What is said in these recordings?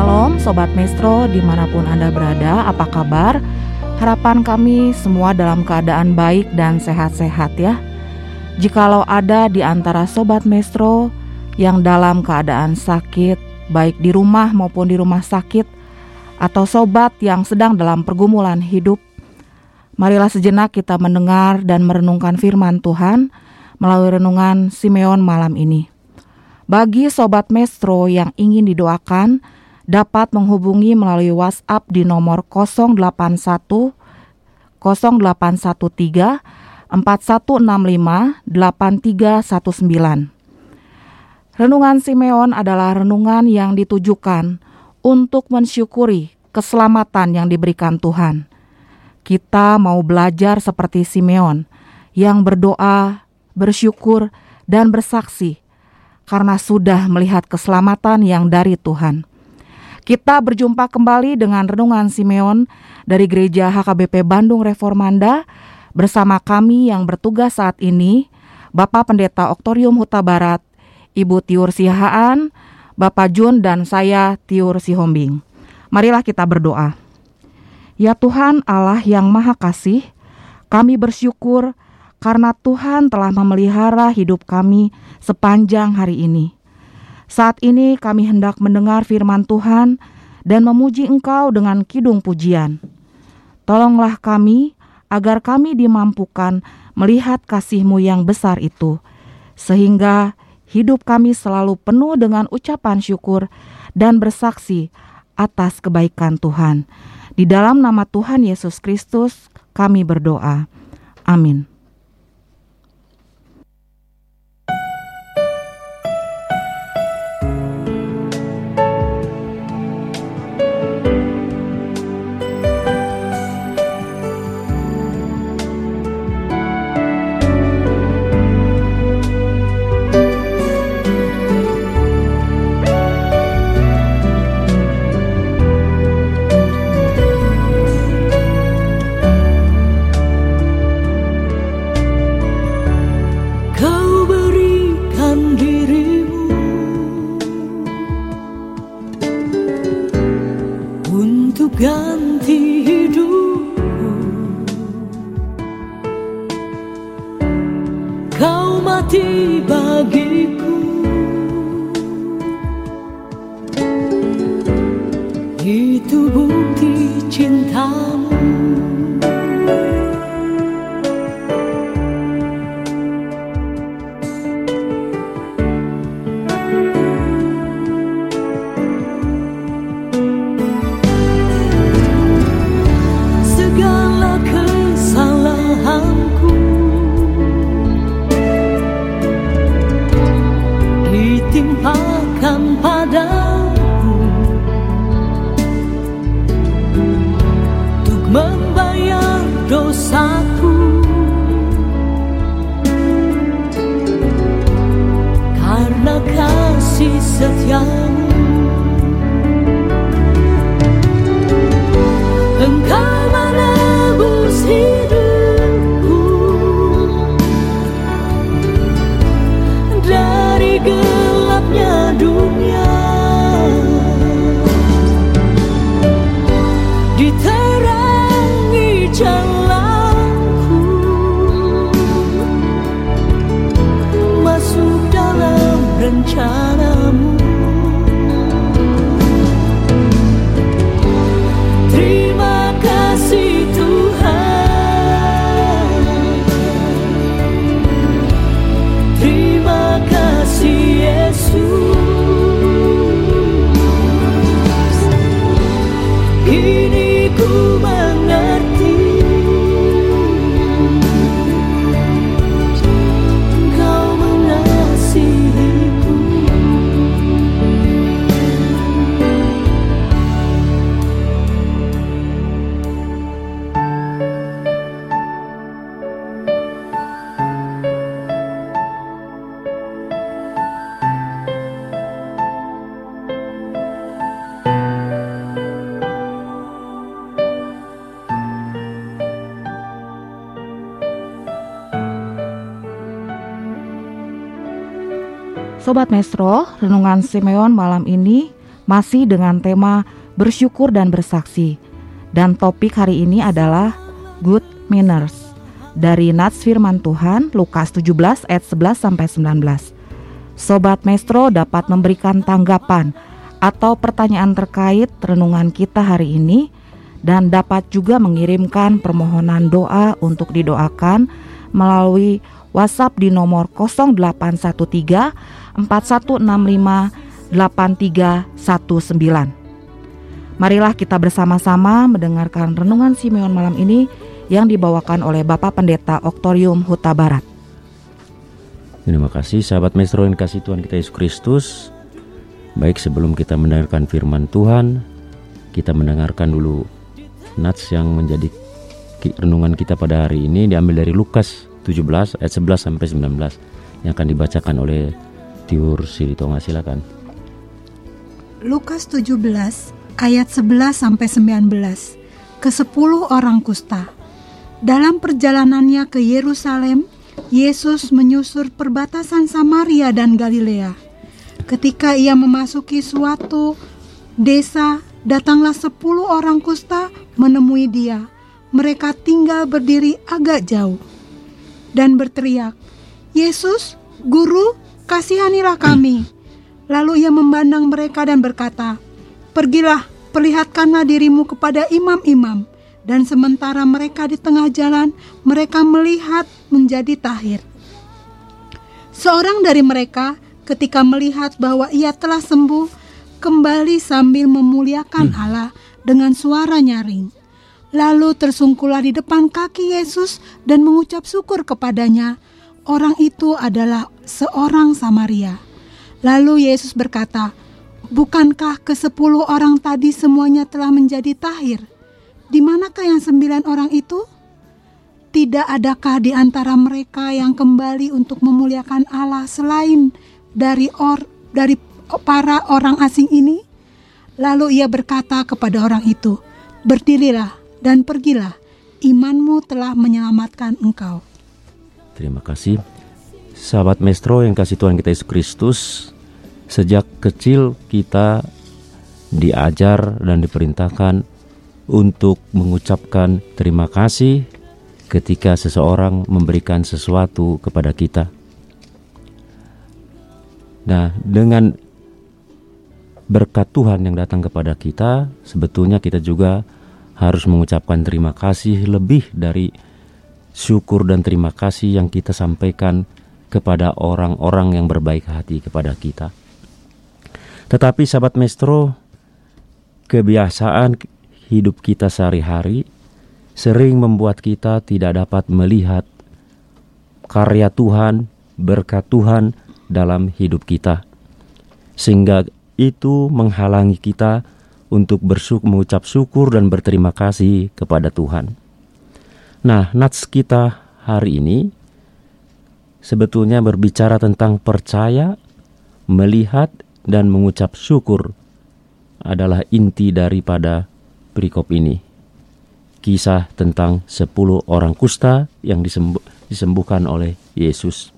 Shalom Sobat Maestro di mana pun Anda berada, apa kabar? Harapan kami semua dalam keadaan baik dan sehat-sehat ya Jikalau ada di antara Sobat Maestro yang dalam keadaan sakit Baik di rumah maupun di rumah sakit Atau sobat yang sedang dalam pergumulan hidup Marilah sejenak kita mendengar dan merenungkan firman Tuhan melalui renungan Simeon malam ini. Bagi sobat Maestro yang ingin didoakan, dapat menghubungi melalui WhatsApp di nomor 081 0813 4165 8319. Renungan Simeon adalah renungan yang ditujukan untuk mensyukuri keselamatan yang diberikan Tuhan. Kita mau belajar seperti Simeon yang berdoa, bersyukur, dan bersaksi karena sudah melihat keselamatan yang dari Tuhan. Kita berjumpa kembali dengan Renungan Simeon dari Gereja HKBP Bandung Reformanda bersama kami yang bertugas saat ini, Bapak Pendeta Oktorium Huta Barat, Ibu Tiur Sihaan, Bapak Jun dan saya Tiur Sihombing. Marilah kita berdoa. Ya Tuhan Allah yang Maha Kasih, kami bersyukur karena Tuhan telah memelihara hidup kami sepanjang hari ini. Saat ini kami hendak mendengar firman Tuhan dan memuji Engkau dengan kidung pujian. Tolonglah kami agar kami dimampukan melihat kasih-Mu yang besar itu, sehingga hidup kami selalu penuh dengan ucapan syukur dan bersaksi atas kebaikan Tuhan. Di dalam nama Tuhan Yesus Kristus kami berdoa. Amin. Sobat Mestro, Renungan Simeon malam ini masih dengan tema bersyukur dan bersaksi. Dan topik hari ini adalah good manners dari Nats Firman Tuhan Lukas 17 ayat 11 sampai 19. Sobat Maestro dapat memberikan tanggapan atau pertanyaan terkait renungan kita hari ini dan dapat juga mengirimkan permohonan doa untuk didoakan melalui WhatsApp di nomor 0813 4165 8319. Marilah kita bersama-sama mendengarkan renungan Simeon malam ini yang dibawakan oleh Bapak Pendeta Oktorium Huta Barat. Terima kasih sahabat Maestro yang kasih Tuhan kita Yesus Kristus. Baik sebelum kita mendengarkan firman Tuhan, kita mendengarkan dulu nats yang menjadi renungan kita pada hari ini diambil dari Lukas 17 ayat 11 sampai 19 yang akan dibacakan oleh Tiur Silitonga silakan. Lukas 17 ayat 11 sampai 19 ke 10 orang kusta. Dalam perjalanannya ke Yerusalem, Yesus menyusur perbatasan Samaria dan Galilea. Ketika ia memasuki suatu desa, datanglah sepuluh orang kusta menemui dia. Mereka tinggal berdiri agak jauh dan berteriak, Yesus, Guru, kasihanilah kami. Lalu ia memandang mereka dan berkata, Pergilah, perlihatkanlah dirimu kepada imam-imam. Dan sementara mereka di tengah jalan, mereka melihat menjadi tahir. Seorang dari mereka ketika melihat bahwa ia telah sembuh, kembali sambil memuliakan hmm. Allah dengan suara nyaring. Lalu tersungkullah di depan kaki Yesus dan mengucap syukur kepadanya. Orang itu adalah seorang Samaria. Lalu Yesus berkata, Bukankah ke sepuluh orang tadi semuanya telah menjadi tahir? Di manakah yang sembilan orang itu? Tidak adakah di antara mereka yang kembali untuk memuliakan Allah selain dari or dari para orang asing ini? Lalu ia berkata kepada orang itu, "Berdirilah dan pergilah, imanmu telah menyelamatkan engkau." Terima kasih. Sahabat Mestro yang kasih Tuhan kita Yesus Kristus, sejak kecil kita diajar dan diperintahkan untuk mengucapkan terima kasih ketika seseorang memberikan sesuatu kepada kita. Nah, dengan berkat Tuhan yang datang kepada kita, sebetulnya kita juga harus mengucapkan terima kasih lebih dari syukur dan terima kasih yang kita sampaikan kepada orang-orang yang berbaik hati kepada kita. Tetapi sahabat Mestro, kebiasaan hidup kita sehari-hari sering membuat kita tidak dapat melihat karya Tuhan, berkat Tuhan dalam hidup kita. Sehingga itu menghalangi kita untuk bersyukur, mengucap syukur dan berterima kasih kepada Tuhan. Nah, nats kita hari ini sebetulnya berbicara tentang percaya, melihat, dan mengucap syukur adalah inti daripada perikop ini kisah tentang sepuluh orang kusta yang disembuh, disembuhkan oleh Yesus.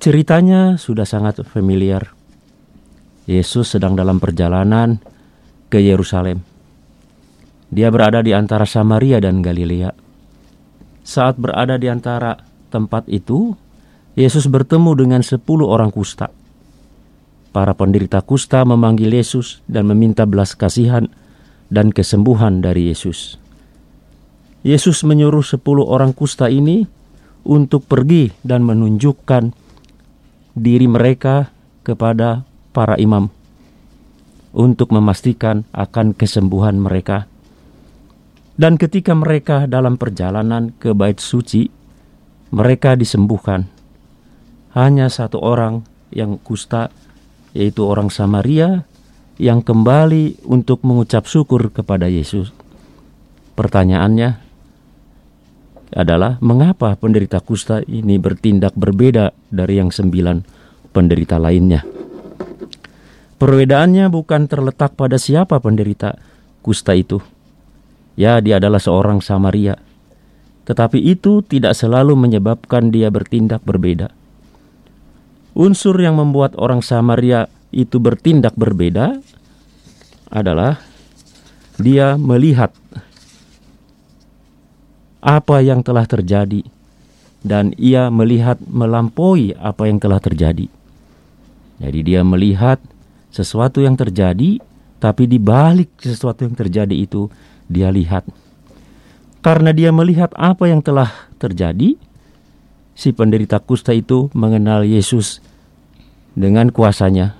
Ceritanya sudah sangat familiar. Yesus sedang dalam perjalanan ke Yerusalem. Dia berada di antara Samaria dan Galilea. Saat berada di antara tempat itu, Yesus bertemu dengan sepuluh orang kusta. Para penderita kusta memanggil Yesus dan meminta belas kasihan dan kesembuhan dari Yesus. Yesus menyuruh sepuluh orang kusta ini untuk pergi dan menunjukkan diri mereka kepada para imam untuk memastikan akan kesembuhan mereka. Dan ketika mereka dalam perjalanan ke bait suci, mereka disembuhkan. Hanya satu orang yang kusta, yaitu orang Samaria, yang kembali untuk mengucap syukur kepada Yesus. Pertanyaannya adalah mengapa penderita kusta ini bertindak berbeda dari yang sembilan penderita lainnya? Perbedaannya bukan terletak pada siapa penderita kusta itu. Ya, dia adalah seorang Samaria. Tetapi itu tidak selalu menyebabkan dia bertindak berbeda. Unsur yang membuat orang Samaria itu bertindak berbeda adalah dia melihat apa yang telah terjadi dan ia melihat melampaui apa yang telah terjadi. Jadi dia melihat sesuatu yang terjadi tapi di balik sesuatu yang terjadi itu dia lihat. Karena dia melihat apa yang telah terjadi, si penderita kusta itu mengenal Yesus dengan kuasanya.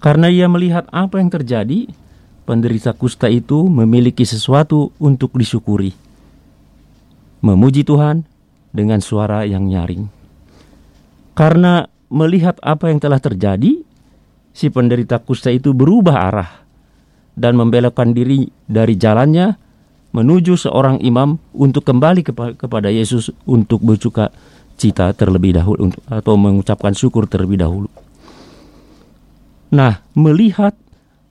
Karena ia melihat apa yang terjadi, penderita kusta itu memiliki sesuatu untuk disyukuri. Memuji Tuhan dengan suara yang nyaring. Karena melihat apa yang telah terjadi, si penderita kusta itu berubah arah dan membelokkan diri dari jalannya menuju seorang imam untuk kembali kepa kepada Yesus untuk bersuka cita terlebih dahulu atau mengucapkan syukur terlebih dahulu. Nah, melihat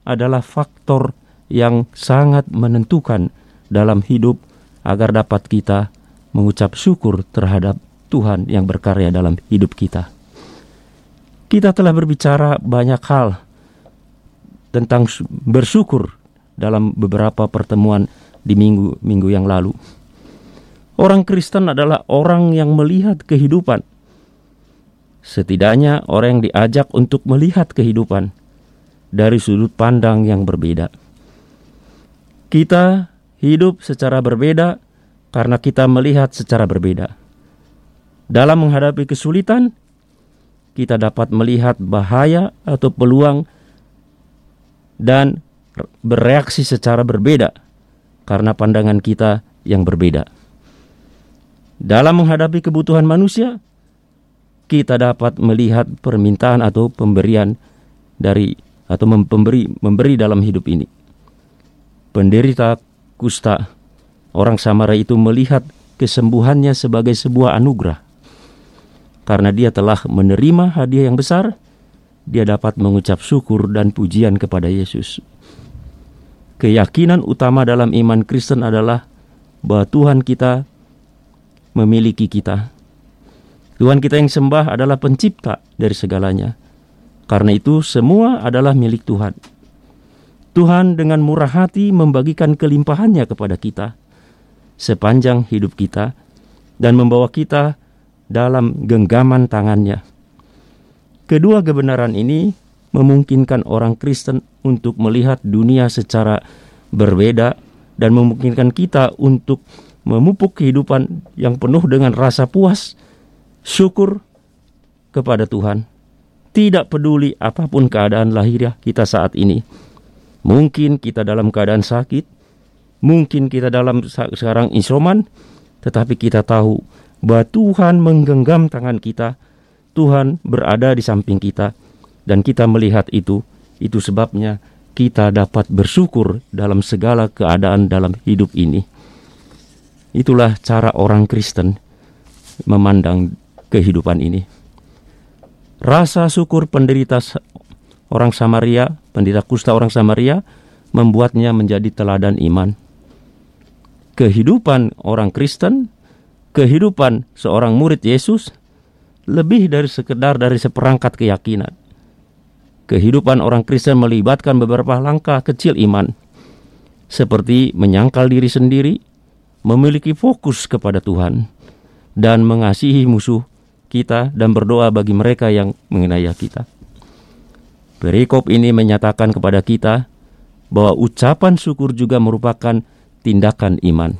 adalah faktor yang sangat menentukan dalam hidup agar dapat kita mengucap syukur terhadap Tuhan yang berkarya dalam hidup kita. Kita telah berbicara banyak hal tentang bersyukur dalam beberapa pertemuan di minggu-minggu yang lalu. Orang Kristen adalah orang yang melihat kehidupan. Setidaknya orang yang diajak untuk melihat kehidupan dari sudut pandang yang berbeda. Kita hidup secara berbeda karena kita melihat secara berbeda. Dalam menghadapi kesulitan, kita dapat melihat bahaya atau peluang dan bereaksi secara berbeda karena pandangan kita yang berbeda. Dalam menghadapi kebutuhan manusia, kita dapat melihat permintaan atau pemberian dari atau memberi memberi dalam hidup ini. Penderita kusta orang Samara itu melihat kesembuhannya sebagai sebuah anugerah. Karena dia telah menerima hadiah yang besar, dia dapat mengucap syukur dan pujian kepada Yesus keyakinan utama dalam iman Kristen adalah bahwa Tuhan kita memiliki kita. Tuhan kita yang sembah adalah pencipta dari segalanya. Karena itu semua adalah milik Tuhan. Tuhan dengan murah hati membagikan kelimpahannya kepada kita sepanjang hidup kita dan membawa kita dalam genggaman tangannya. Kedua kebenaran ini memungkinkan orang Kristen untuk melihat dunia secara berbeda dan memungkinkan kita untuk memupuk kehidupan yang penuh dengan rasa puas, syukur kepada Tuhan. Tidak peduli apa pun keadaan lahiriah kita saat ini. Mungkin kita dalam keadaan sakit, mungkin kita dalam sekarang insoman, tetapi kita tahu bahwa Tuhan menggenggam tangan kita, Tuhan berada di samping kita, dan kita melihat itu, itu sebabnya kita dapat bersyukur dalam segala keadaan dalam hidup ini. Itulah cara orang Kristen memandang kehidupan ini. Rasa syukur penderita orang Samaria, penderita kusta orang Samaria, membuatnya menjadi teladan iman. Kehidupan orang Kristen, kehidupan seorang murid Yesus, lebih dari sekedar dari seperangkat keyakinan kehidupan orang Kristen melibatkan beberapa langkah kecil iman, seperti menyangkal diri sendiri, memiliki fokus kepada Tuhan, dan mengasihi musuh kita dan berdoa bagi mereka yang mengenai kita. Perikop ini menyatakan kepada kita bahwa ucapan syukur juga merupakan tindakan iman.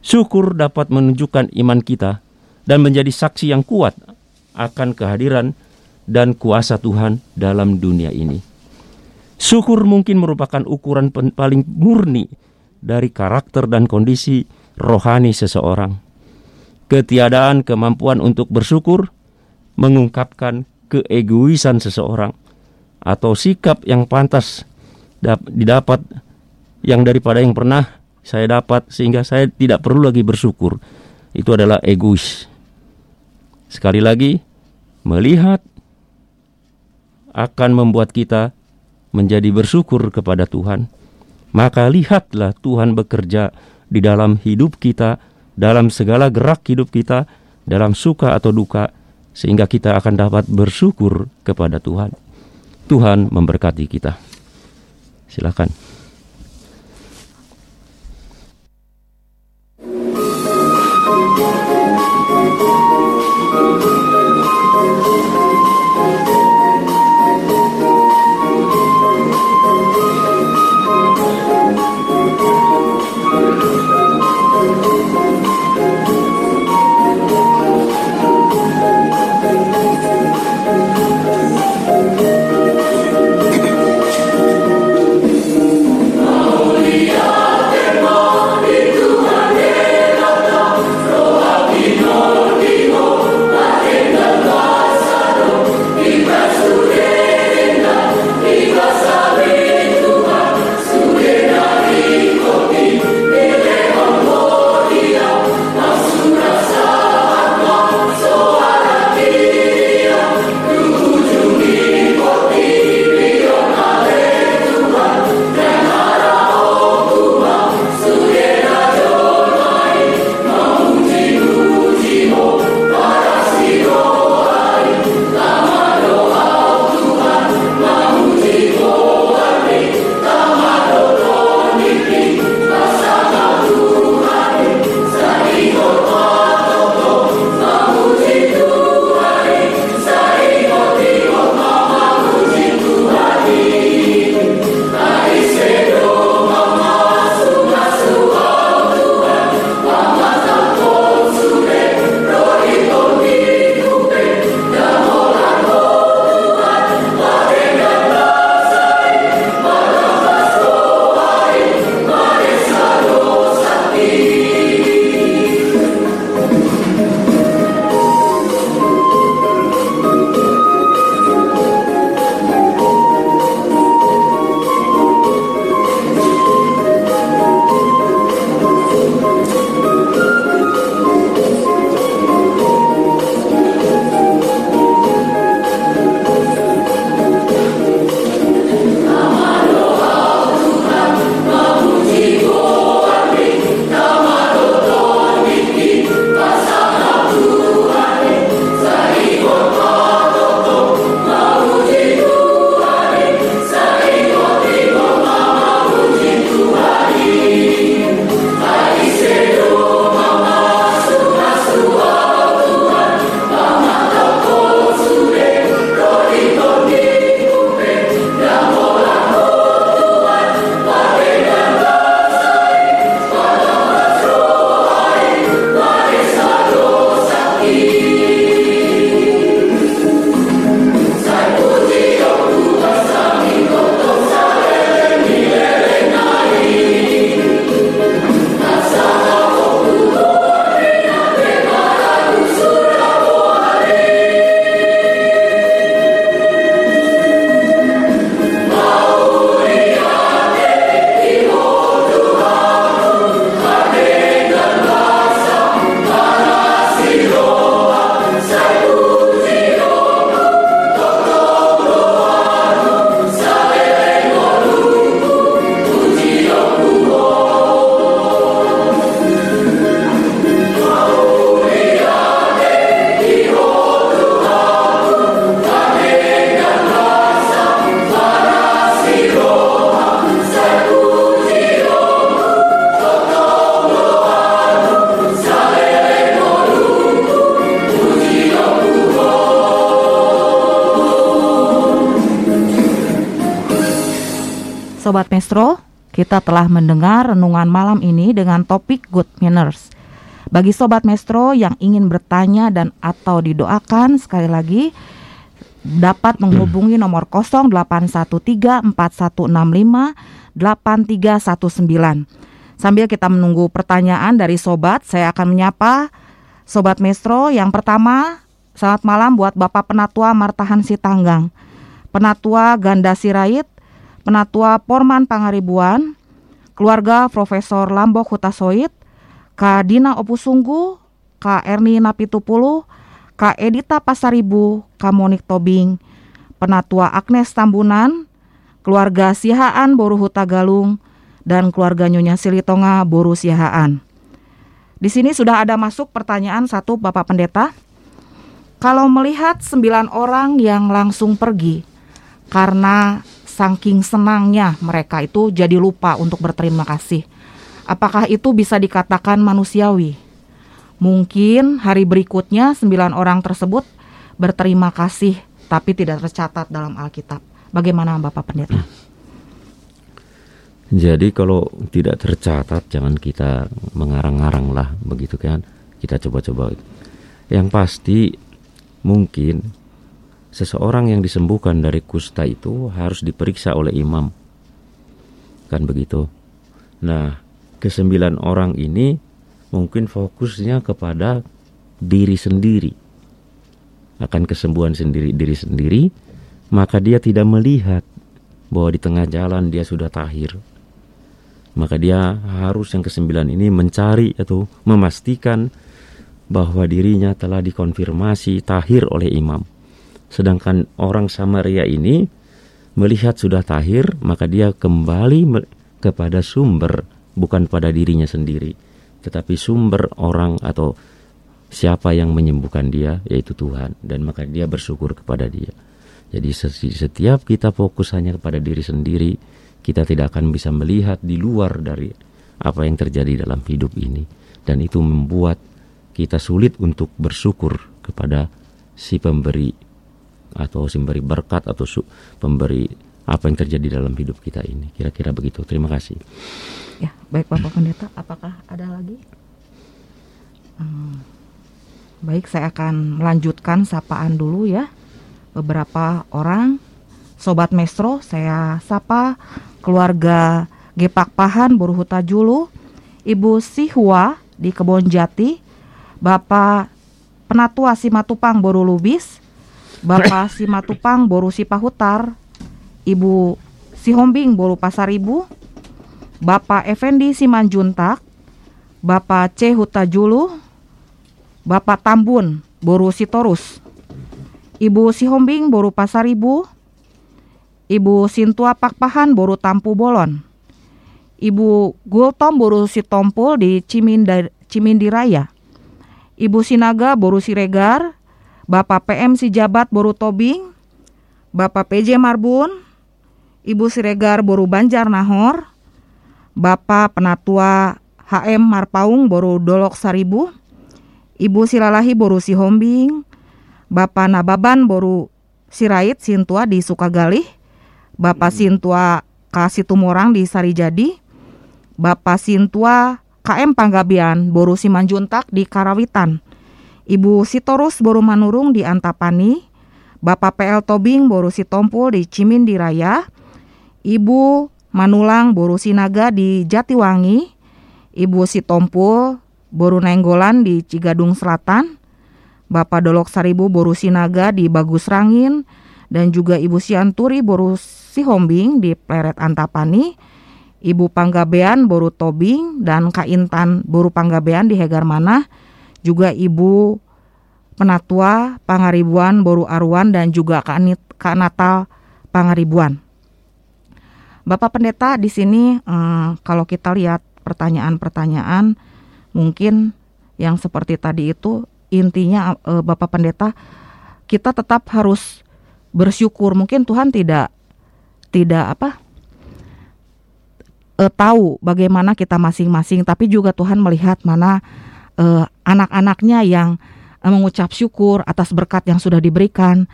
Syukur dapat menunjukkan iman kita dan menjadi saksi yang kuat akan kehadiran dan kuasa Tuhan dalam dunia ini. Syukur mungkin merupakan ukuran paling murni dari karakter dan kondisi rohani seseorang. Ketiadaan kemampuan untuk bersyukur mengungkapkan keegoisan seseorang atau sikap yang pantas didapat yang daripada yang pernah saya dapat sehingga saya tidak perlu lagi bersyukur. Itu adalah egois. Sekali lagi, melihat akan membuat kita menjadi bersyukur kepada Tuhan. Maka lihatlah Tuhan bekerja di dalam hidup kita, dalam segala gerak hidup kita, dalam suka atau duka, sehingga kita akan dapat bersyukur kepada Tuhan. Tuhan memberkati kita. Silakan. Renungan malam ini dengan topik Good Manners. Bagi Sobat Mestro yang ingin bertanya dan atau didoakan sekali lagi dapat menghubungi nomor 081341658319. Sambil kita menunggu pertanyaan dari sobat, saya akan menyapa Sobat Mestro yang pertama, selamat malam buat Bapak Penatua Martahan Sitanggang, Penatua Ganda Sirait, Penatua Porman Pangaribuan, keluarga Profesor Lambok Hutasoit, Kak Dina Opusunggu, Kak Erni Napitupulu, Kak Edita Pasaribu, Kak Monik Tobing, Penatua Agnes Tambunan, keluarga Sihaan Boru Hutagalung, dan keluarga Nyonya Silitonga Boru Sihaan. Di sini sudah ada masuk pertanyaan satu Bapak Pendeta. Kalau melihat sembilan orang yang langsung pergi, karena saking senangnya mereka itu jadi lupa untuk berterima kasih. Apakah itu bisa dikatakan manusiawi? Mungkin hari berikutnya sembilan orang tersebut berterima kasih tapi tidak tercatat dalam Alkitab. Bagaimana Bapak Pendeta? Jadi kalau tidak tercatat jangan kita mengarang-arang lah begitu kan. Kita coba-coba. Yang pasti mungkin seseorang yang disembuhkan dari kusta itu harus diperiksa oleh imam. Kan begitu. Nah, kesembilan orang ini mungkin fokusnya kepada diri sendiri. Akan kesembuhan sendiri diri sendiri, maka dia tidak melihat bahwa di tengah jalan dia sudah tahir. Maka dia harus yang kesembilan ini mencari atau memastikan bahwa dirinya telah dikonfirmasi tahir oleh imam Sedangkan orang Samaria ini melihat sudah tahir, maka dia kembali kepada sumber, bukan pada dirinya sendiri, tetapi sumber orang atau siapa yang menyembuhkan dia, yaitu Tuhan, dan maka dia bersyukur kepada dia. Jadi setiap kita fokus hanya kepada diri sendiri, kita tidak akan bisa melihat di luar dari apa yang terjadi dalam hidup ini. Dan itu membuat kita sulit untuk bersyukur kepada si pemberi atau memberi berkat atau pemberi apa yang terjadi dalam hidup kita ini. Kira-kira begitu. Terima kasih. Ya, baik Bapak Pendeta. Apakah ada lagi? Hmm, baik, saya akan melanjutkan sapaan dulu ya. Beberapa orang Sobat Mestro, saya sapa keluarga Gepak Pahan Buruhuta Julu, Ibu Sihwa di Kebon Jati, Bapak Penatua Simatupang Boru Lubis, Bapak si Matupang boru si Pahutar, Ibu si Hombing boru Pasar Ibu, Bapak Effendi si Manjuntak, Bapak C. Hutajulu, Bapak Tambun boru si Torus, Ibu si Hombing boru Pasar Ibu, Ibu Sintua Pakpahan boru Tampu Bolon, Ibu Gultom boru si Tompul di Ciminda, Cimindiraya, Ibu Sinaga boru si Regar, Bapak PM si Jabat Boru Tobing, Bapak PJ Marbun, Ibu Siregar Boru Banjar Nahor, Bapak Penatua HM Marpaung Boru Dolok Saribu, Ibu Silalahi Boru Sihombing, Bapak Nababan Boru Sirait Sintua di Sukagalih, Bapak Sintua Kasitumorang di Sarijadi, Bapak Sintua KM Panggabian Boru Simanjuntak di Karawitan, Ibu Sitorus Boru Manurung di Antapani, Bapak PL Tobing Boru Sitompul di Cimindi Raya, Ibu Manulang Boru Sinaga di Jatiwangi, Ibu Sitompul Boru Nenggolan di Cigadung Selatan, Bapak Dolok Saribu Boru Sinaga di Bagus Rangin, dan juga Ibu Sianturi Boru Sihombing di Pleret Antapani, Ibu Panggabean Boru Tobing, dan Kak Intan Boru Panggabean di Hegar Manah, juga Ibu Penatua Pangaribuan Boru Arwan dan juga Kak Natal Pangaribuan. Bapak Pendeta di sini eh, kalau kita lihat pertanyaan-pertanyaan mungkin yang seperti tadi itu intinya eh, Bapak Pendeta kita tetap harus bersyukur. Mungkin Tuhan tidak tidak apa eh, tahu bagaimana kita masing-masing, tapi juga Tuhan melihat mana uh, anak-anaknya yang uh, mengucap syukur atas berkat yang sudah diberikan.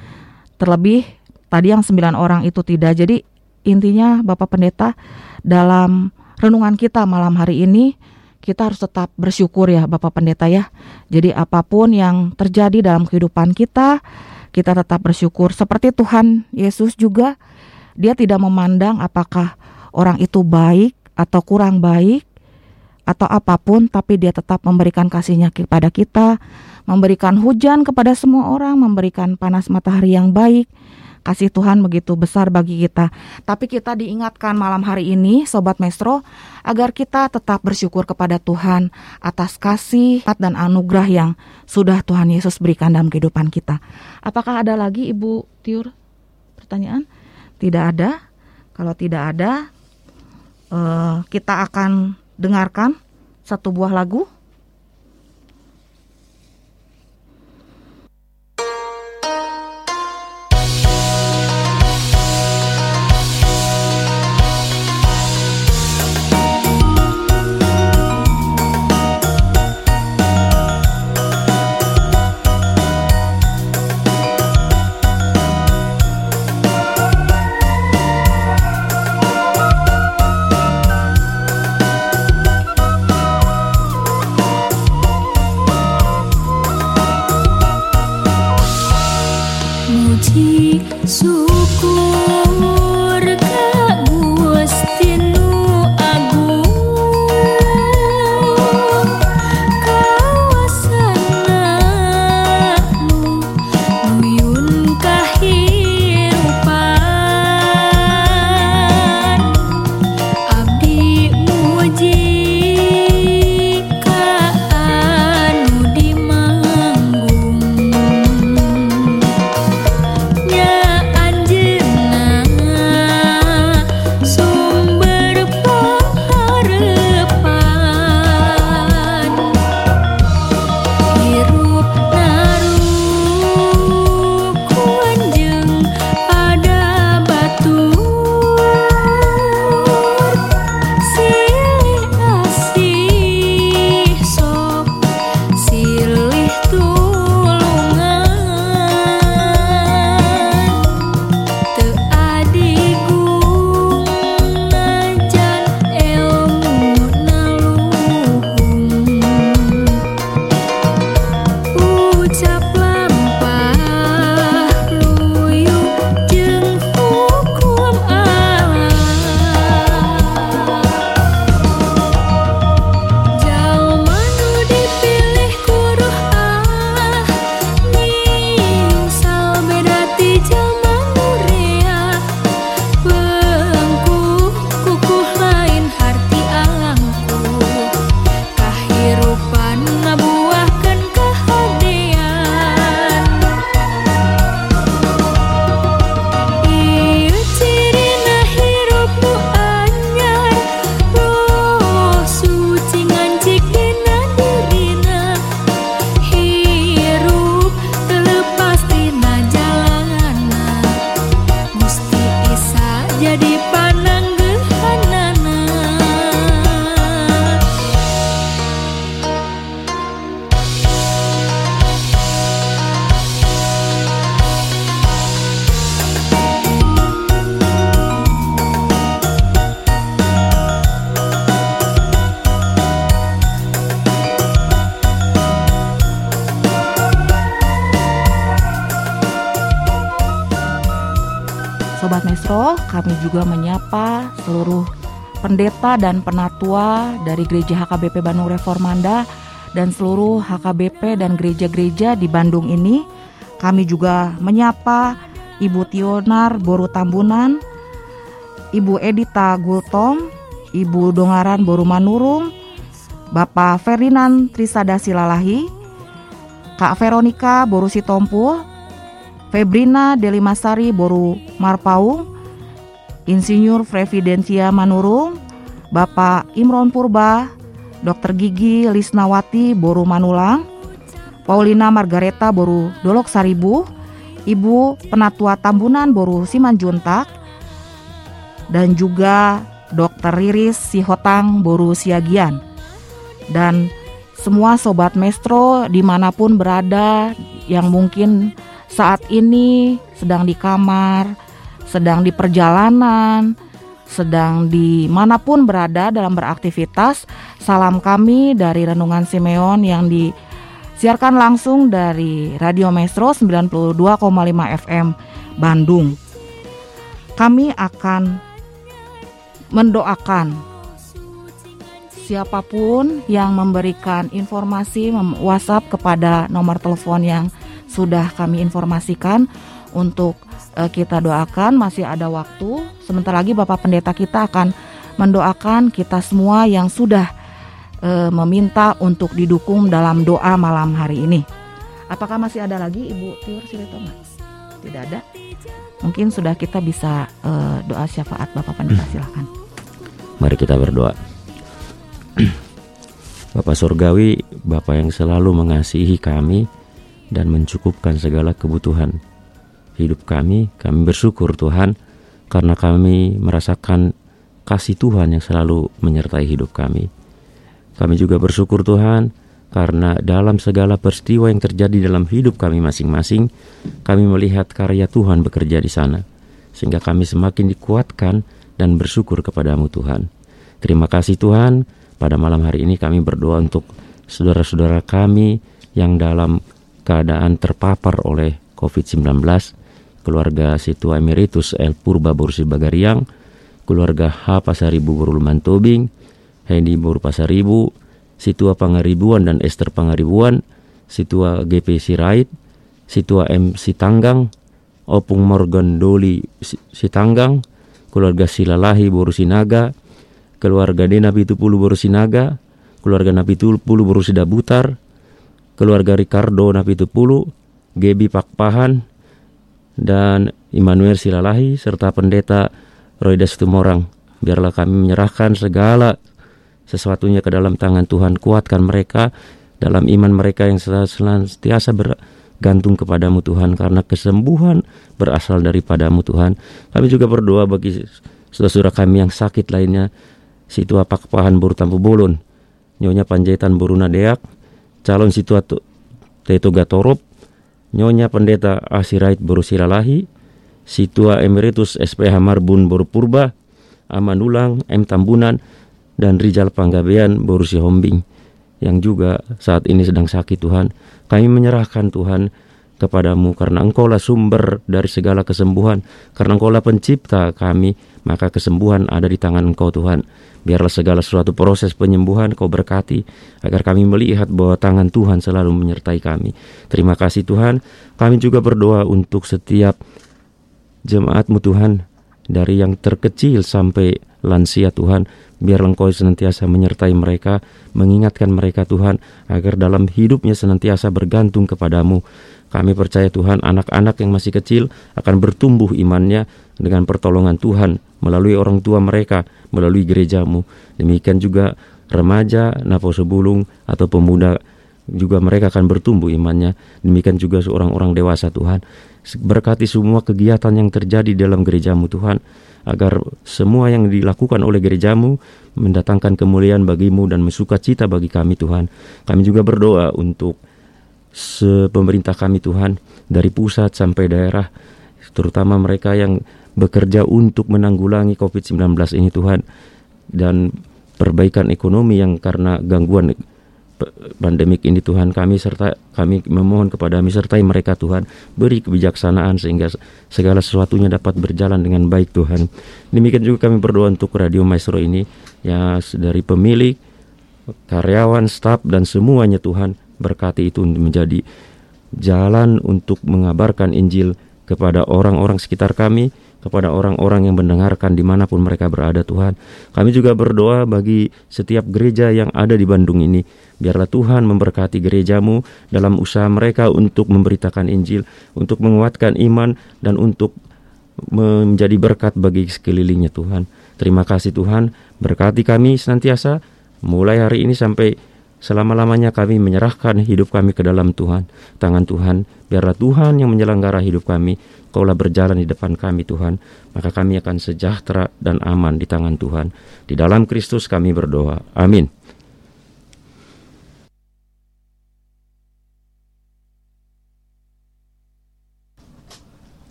Terlebih tadi yang sembilan orang itu tidak. Jadi intinya Bapak Pendeta dalam renungan kita malam hari ini kita harus tetap bersyukur ya Bapak Pendeta ya. Jadi apa pun yang terjadi dalam kehidupan kita, kita tetap bersyukur. Seperti Tuhan Yesus juga, dia tidak memandang apakah orang itu baik atau kurang baik, atau apa pun, tapi dia tetap memberikan kasihnya kepada kita, memberikan hujan kepada semua orang, memberikan panas matahari yang baik. Kasih Tuhan begitu besar bagi kita. Tapi kita diingatkan malam hari ini, Sobat Mestro, agar kita tetap bersyukur kepada Tuhan atas kasih dan anugerah yang sudah Tuhan Yesus berikan dalam kehidupan kita. Apakah ada lagi Ibu Tiur pertanyaan? Tidak ada. Kalau tidak ada, uh, kita akan dengarkan satu buah lagu pendeta dan penatua dari Gereja HKBP Bandung Reformanda dan seluruh HKBP dan gereja-gereja di Bandung ini. Kami juga menyapa Ibu Tionar Boru Tambunan, Ibu Edita Gultom, Ibu Dongaran Boru Manurung, Bapak Ferdinand Trisada Silalahi, Kak Veronica Boru Sitompul, Febrina Delimasari Boru Marpaung, Insinyur Frevidensia Manurung, Bapak Imron Purba, Dr. Gigi Lisnawati Boru Manulang, Paulina Margareta Boru Dolok Saribu, Ibu Penatua Tambunan Boru Simanjuntak, dan juga Dr. Riris Sihotang Boru Siagian. Dan semua Sobat Mestro di mana pun berada yang mungkin saat ini sedang di kamar, sedang di perjalanan, sedang di mana pun berada dalam beraktivitas. Salam kami dari Renungan Simeon yang disiarkan langsung dari Radio Metro 92,5 FM Bandung. Kami akan mendoakan siapa pun yang memberikan informasi WhatsApp kepada nomor telepon yang sudah kami informasikan untuk uh, kita doakan masih ada waktu. Sebentar lagi Bapak Pendeta kita akan mendoakan kita semua yang sudah uh, meminta untuk didukung dalam doa malam hari ini. Apakah masih ada lagi Ibu Tiur Silitoma? Tidak ada. Mungkin sudah kita bisa uh, doa syafaat Bapak Pendeta silakan. Mari kita berdoa. Bapak Surgawi, Bapak yang selalu mengasihi kami, dan mencukupkan segala kebutuhan hidup kami. Kami bersyukur Tuhan karena kami merasakan kasih Tuhan yang selalu menyertai hidup kami. Kami juga bersyukur Tuhan karena dalam segala peristiwa yang terjadi dalam hidup kami masing-masing, kami melihat karya Tuhan bekerja di sana. Sehingga kami semakin dikuatkan dan bersyukur kepadamu Tuhan. Terima kasih Tuhan, pada malam hari ini kami berdoa untuk saudara-saudara kami yang dalam keadaan terpapar oleh COVID-19, keluarga Situa Emeritus El Purba Borsi Bagariang, keluarga H Pasaribu Boruluman Tobing, Hendi Bor Pasaribu, Situa Pangaribuan dan Esther Pangaribuan, Situa GP Sirait, Situa M Sitanggang, Opung Morgan Doli Sitanggang, keluarga Silalahi Borusinaga, keluarga Dena Pitupulu Borusinaga, keluarga Nabi Pulu Borusida Butar, keluarga Ricardo Nabi Pulu, Gebi Pakpahan, dan Immanuel Silalahi serta pendeta Roidas Tumorang. Biarlah kami menyerahkan segala sesuatunya ke dalam tangan Tuhan. Kuatkan mereka dalam iman mereka yang senantiasa bergantung kepadamu Tuhan. Karena kesembuhan berasal daripadamu Tuhan. Kami juga berdoa bagi saudara-saudara kami yang sakit lainnya. Situ apak pahan buru tampu bolon. Nyonya panjaitan buruna deak. Calon situ Teto Gatorop. Nyonya pendeta Asirait Borusiralahi Situa Emeritus SPH Marbun Borpurba, Amanulang, M. Tambunan, dan Rijal Panggabean Borusi Hombing yang juga saat ini sedang sakit Tuhan. Kami menyerahkan Tuhan kepadamu karena engkaulah sumber dari segala kesembuhan. Karena engkaulah pencipta kami, maka kesembuhan ada di tangan engkau Tuhan. Biarlah segala suatu proses penyembuhan kau berkati agar kami melihat bahwa tangan Tuhan selalu menyertai kami. Terima kasih Tuhan. Kami juga berdoa untuk setiap jemaatmu Tuhan dari yang terkecil sampai lansia Tuhan. Biar Engkau senantiasa menyertai mereka mengingatkan mereka Tuhan agar dalam hidupnya senantiasa bergantung kepadamu. Kami percaya Tuhan anak-anak yang masih kecil akan bertumbuh imannya dengan pertolongan Tuhan melalui orang tua mereka melalui gerejamu. Demikian juga remaja naposo bulung atau pemuda juga mereka akan bertumbuh imannya. Demikian juga seorang orang dewasa Tuhan Berkati semua kegiatan yang terjadi dalam gerejamu Tuhan, agar semua yang dilakukan oleh gerejamu mendatangkan kemuliaan bagimu dan mesuka cita bagi kami Tuhan. Kami juga berdoa untuk pemerintah kami Tuhan, dari pusat sampai daerah, terutama mereka yang bekerja untuk menanggulangi COVID-19 ini Tuhan, dan perbaikan ekonomi yang karena gangguan pandemik ini Tuhan kami serta kami memohon kepada kami sertai mereka Tuhan beri kebijaksanaan sehingga segala sesuatunya dapat berjalan dengan baik Tuhan demikian juga kami berdoa untuk Radio Maestro ini ya dari pemilik karyawan staf dan semuanya Tuhan berkati itu menjadi jalan untuk mengabarkan Injil kepada orang-orang sekitar kami kepada orang-orang yang mendengarkan di mana pun mereka berada Tuhan. Kami juga berdoa bagi setiap gereja yang ada di Bandung ini. Biarlah Tuhan memberkati gerejamu dalam usaha mereka untuk memberitakan Injil, untuk menguatkan iman, dan untuk menjadi berkat bagi sekelilingnya Tuhan. Terima kasih Tuhan, berkati kami senantiasa mulai hari ini sampai selama-lamanya kami menyerahkan hidup kami ke dalam Tuhan, tangan Tuhan. Biarlah Tuhan yang menyelenggara hidup kami, Kaulah berjalan di depan kami Tuhan, maka kami akan sejahtera dan aman di tangan Tuhan. Di dalam Kristus kami berdoa. Amin.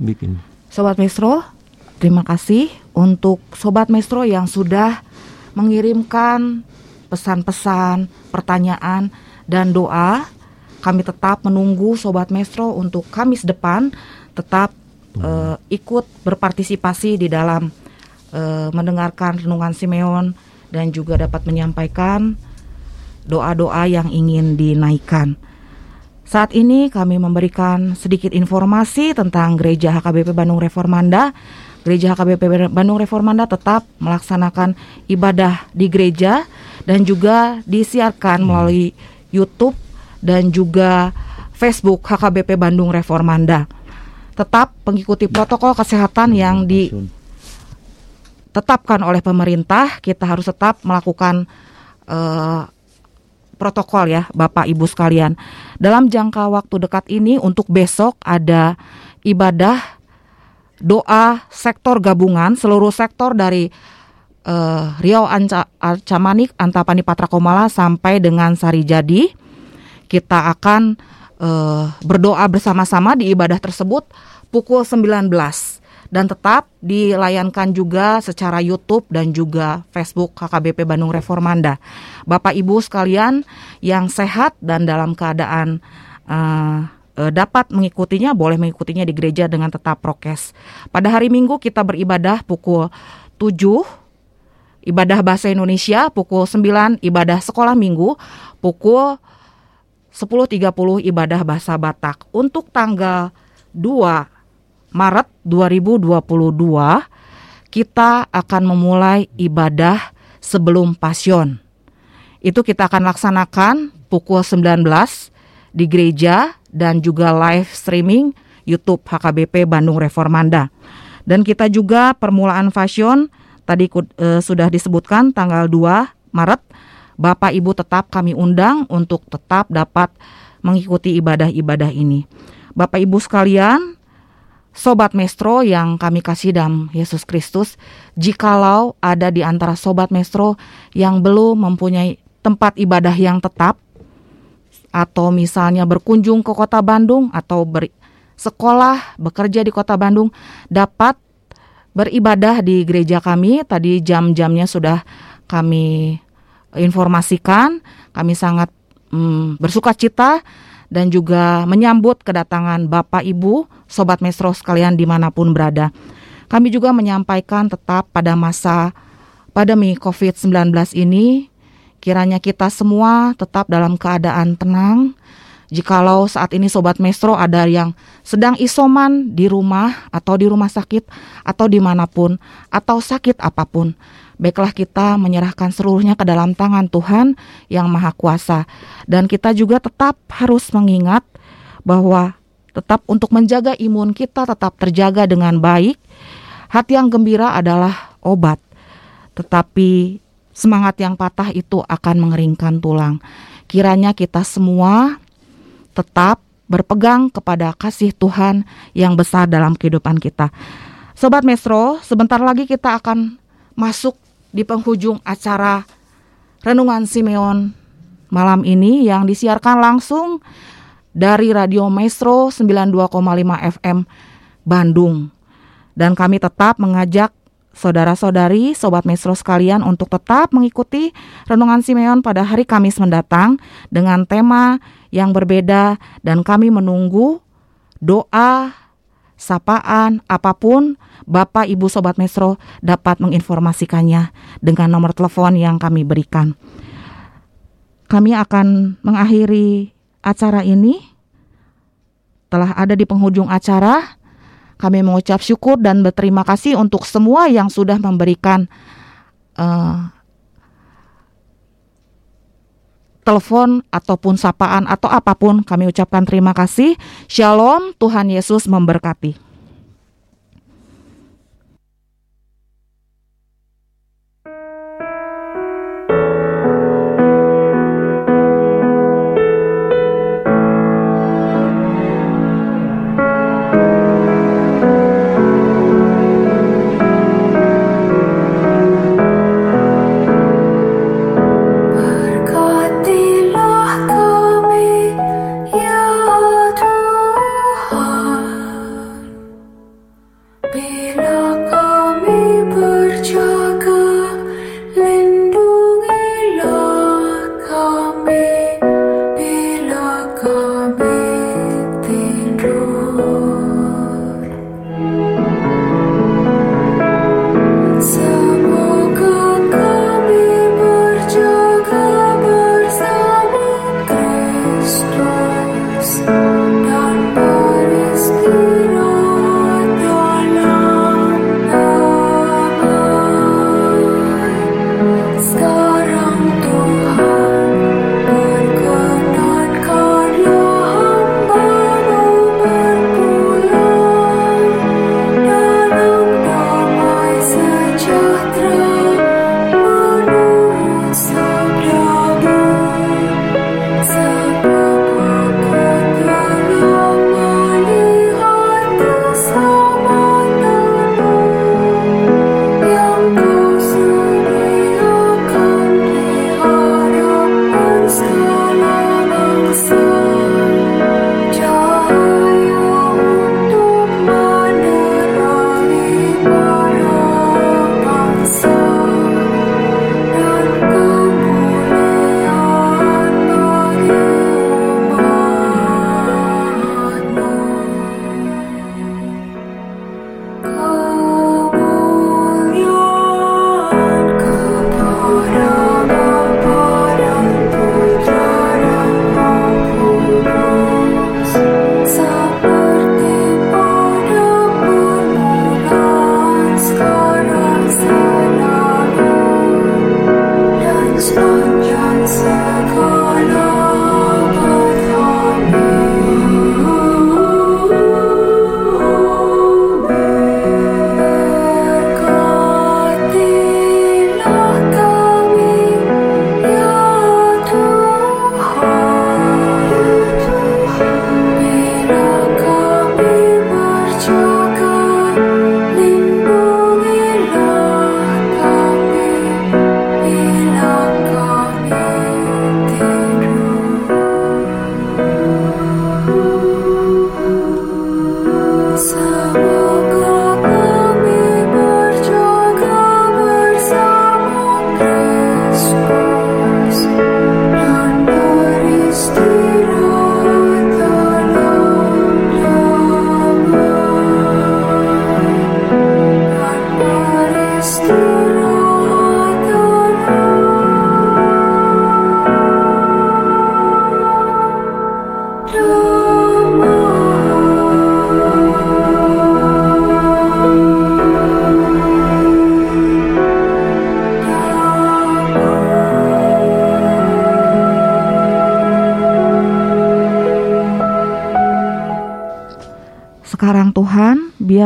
Bikin. Sobat Mestro, terima kasih untuk Sobat Mestro yang sudah mengirimkan pesan-pesan, pertanyaan, dan doa. Kami tetap menunggu Sobat Mestro untuk Kamis depan tetap uh, ikut berpartisipasi di dalam uh, mendengarkan renungan Simeon dan juga dapat menyampaikan doa-doa yang ingin dinaikkan. Saat ini kami memberikan sedikit informasi tentang Gereja HKBP Bandung Reformanda. Gereja HKBP Bandung Reformanda tetap melaksanakan ibadah di gereja dan juga disiarkan melalui YouTube dan juga Facebook HKBP Bandung Reformanda tetap mengikuti protokol kesehatan yang ditetapkan oleh pemerintah. Kita harus tetap melakukan uh, protokol ya, Bapak Ibu sekalian. Dalam jangka waktu dekat ini untuk besok ada ibadah doa sektor gabungan seluruh sektor dari uh, Riau Anca, Camanik, Antapani Patra Komala sampai dengan Sari Jadi. Kita akan uh, berdoa bersama-sama di ibadah tersebut pukul 19 dan tetap dilayankan juga secara YouTube dan juga Facebook KKBP Bandung Reformanda. Bapak Ibu sekalian yang sehat dan dalam keadaan uh, dapat mengikutinya, boleh mengikutinya di gereja dengan tetap prokes. Pada hari Minggu kita beribadah pukul 7 ibadah bahasa Indonesia pukul 9 ibadah sekolah minggu pukul 10.30 ibadah bahasa Batak. Untuk tanggal 2 Maret 2022 kita akan memulai ibadah sebelum pasion. Itu kita akan laksanakan pukul 19 di gereja dan juga live streaming YouTube HKBP Bandung Reformanda. Dan kita juga permulaan fashion tadi e, sudah disebutkan tanggal 2 Maret Bapak Ibu tetap kami undang untuk tetap dapat mengikuti ibadah-ibadah ini. Bapak Ibu sekalian, Sobat Mestro yang kami kasih dalam Yesus Kristus, jikalau ada di antara Sobat Mestro yang belum mempunyai tempat ibadah yang tetap, atau misalnya berkunjung ke kota Bandung atau bersekolah, bekerja di kota Bandung, dapat beribadah di gereja kami. Tadi jam-jamnya sudah kami informasikan. Kami sangat hmm, bersuka cita dan juga menyambut kedatangan Bapak Ibu, Sobat Mesro sekalian di mana pun berada. Kami juga menyampaikan tetap pada masa pandemi COVID-19 ini, kiranya kita semua tetap dalam keadaan tenang. Jikalau saat ini Sobat Mesro ada yang sedang isoman di rumah atau di rumah sakit atau di mana pun atau sakit apa pun, baiklah kita menyerahkan seluruhnya ke dalam tangan Tuhan yang Maha Kuasa. Dan kita juga tetap harus mengingat bahwa tetap untuk menjaga imun kita tetap terjaga dengan baik. Hati yang gembira adalah obat, tetapi semangat yang patah itu akan mengeringkan tulang. Kiranya kita semua tetap berpegang kepada kasih Tuhan yang besar dalam kehidupan kita. Sobat Mesro, sebentar lagi kita akan masuk di penghujung acara Renungan Simeon malam ini yang disiarkan langsung dari Radio Maestro 92,5 FM Bandung. Dan kami tetap mengajak saudara-saudari, sobat Maestro sekalian untuk tetap mengikuti Renungan Simeon pada hari Kamis mendatang dengan tema yang berbeda dan kami menunggu doa, sapaan, apa pun Bapak Ibu Sobat Mesro dapat menginformasikannya dengan nomor telepon yang kami berikan. Kami akan mengakhiri acara ini. Telah ada di penghujung acara, kami mengucap syukur dan berterima kasih untuk semua yang sudah memberikan uh, telepon ataupun sapaan atau apa pun kami ucapkan terima kasih. Shalom, Tuhan Yesus memberkati.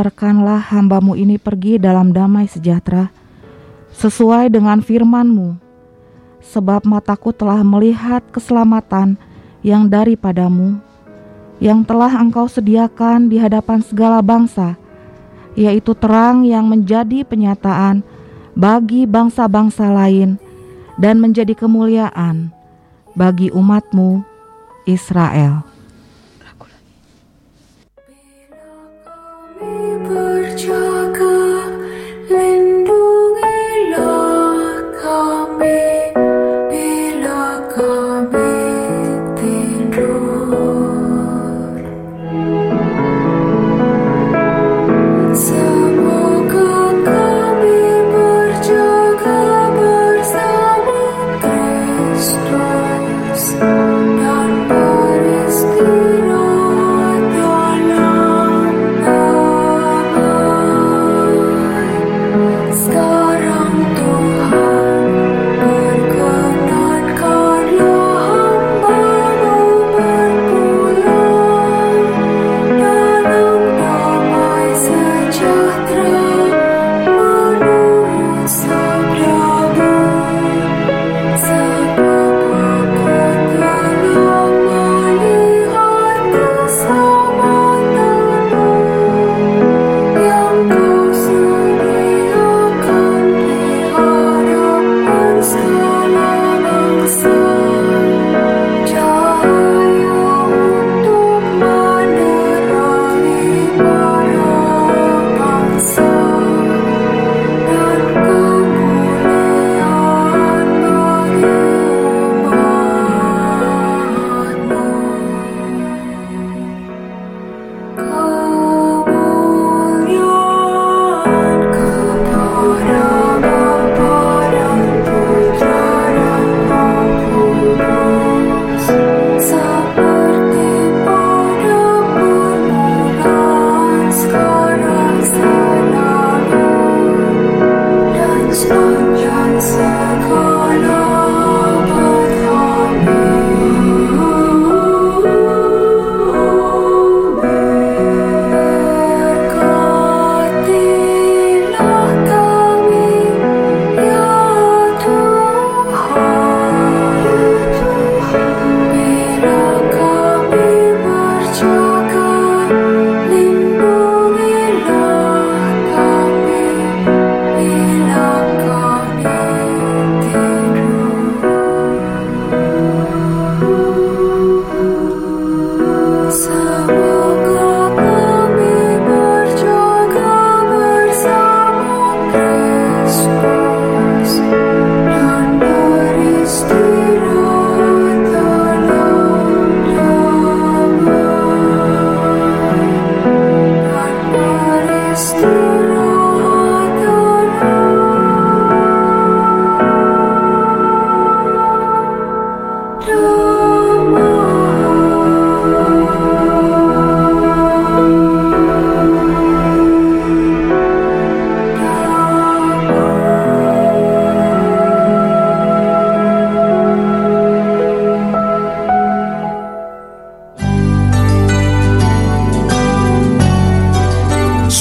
Biarkanlah hambamu ini pergi dalam damai sejahtera, sesuai dengan firman-Mu. Sebab mataku telah melihat keselamatan yang daripadamu, yang telah engkau sediakan di hadapan segala bangsa, yaitu terang yang menjadi penyataan bagi bangsa-bangsa lain dan menjadi kemuliaan bagi umatmu Israel. True.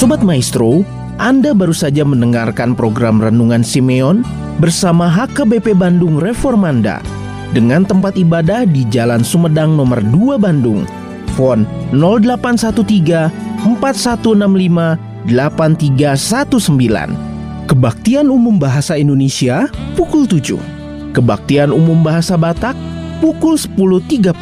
Maestro, Anda baru saja mendengarkan program Renungan Simeon bersama HKBP Bandung Reformanda dengan tempat ibadah di Jalan Sumedang nomor 2 Bandung. Fon 0813 4165 8319. Kebaktian Umum Bahasa Indonesia pukul 7. Kebaktian Umum Bahasa Batak pukul 10.30.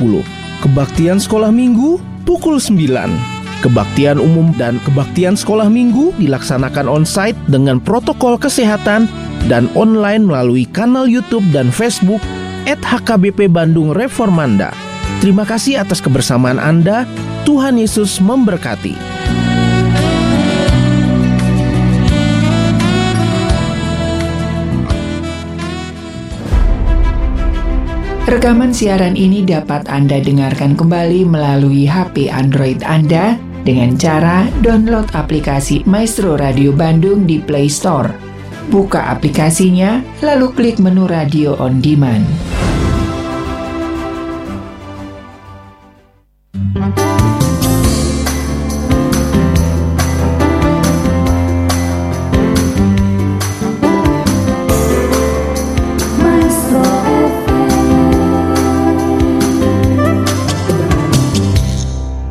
Kebaktian Sekolah Minggu pukul 9 Kebaktian umum dan kebaktian sekolah minggu dilaksanakan on-site dengan protokol kesehatan dan online melalui kanal YouTube dan Facebook at HKBP Bandung Reformanda. Terima kasih atas kebersamaan Anda. Tuhan Yesus memberkati. Rekaman siaran ini dapat Anda dengarkan kembali melalui HP Android Anda dengan cara download aplikasi Maestro Radio Bandung di Play Store. Buka aplikasinya, lalu klik menu Radio on Demand.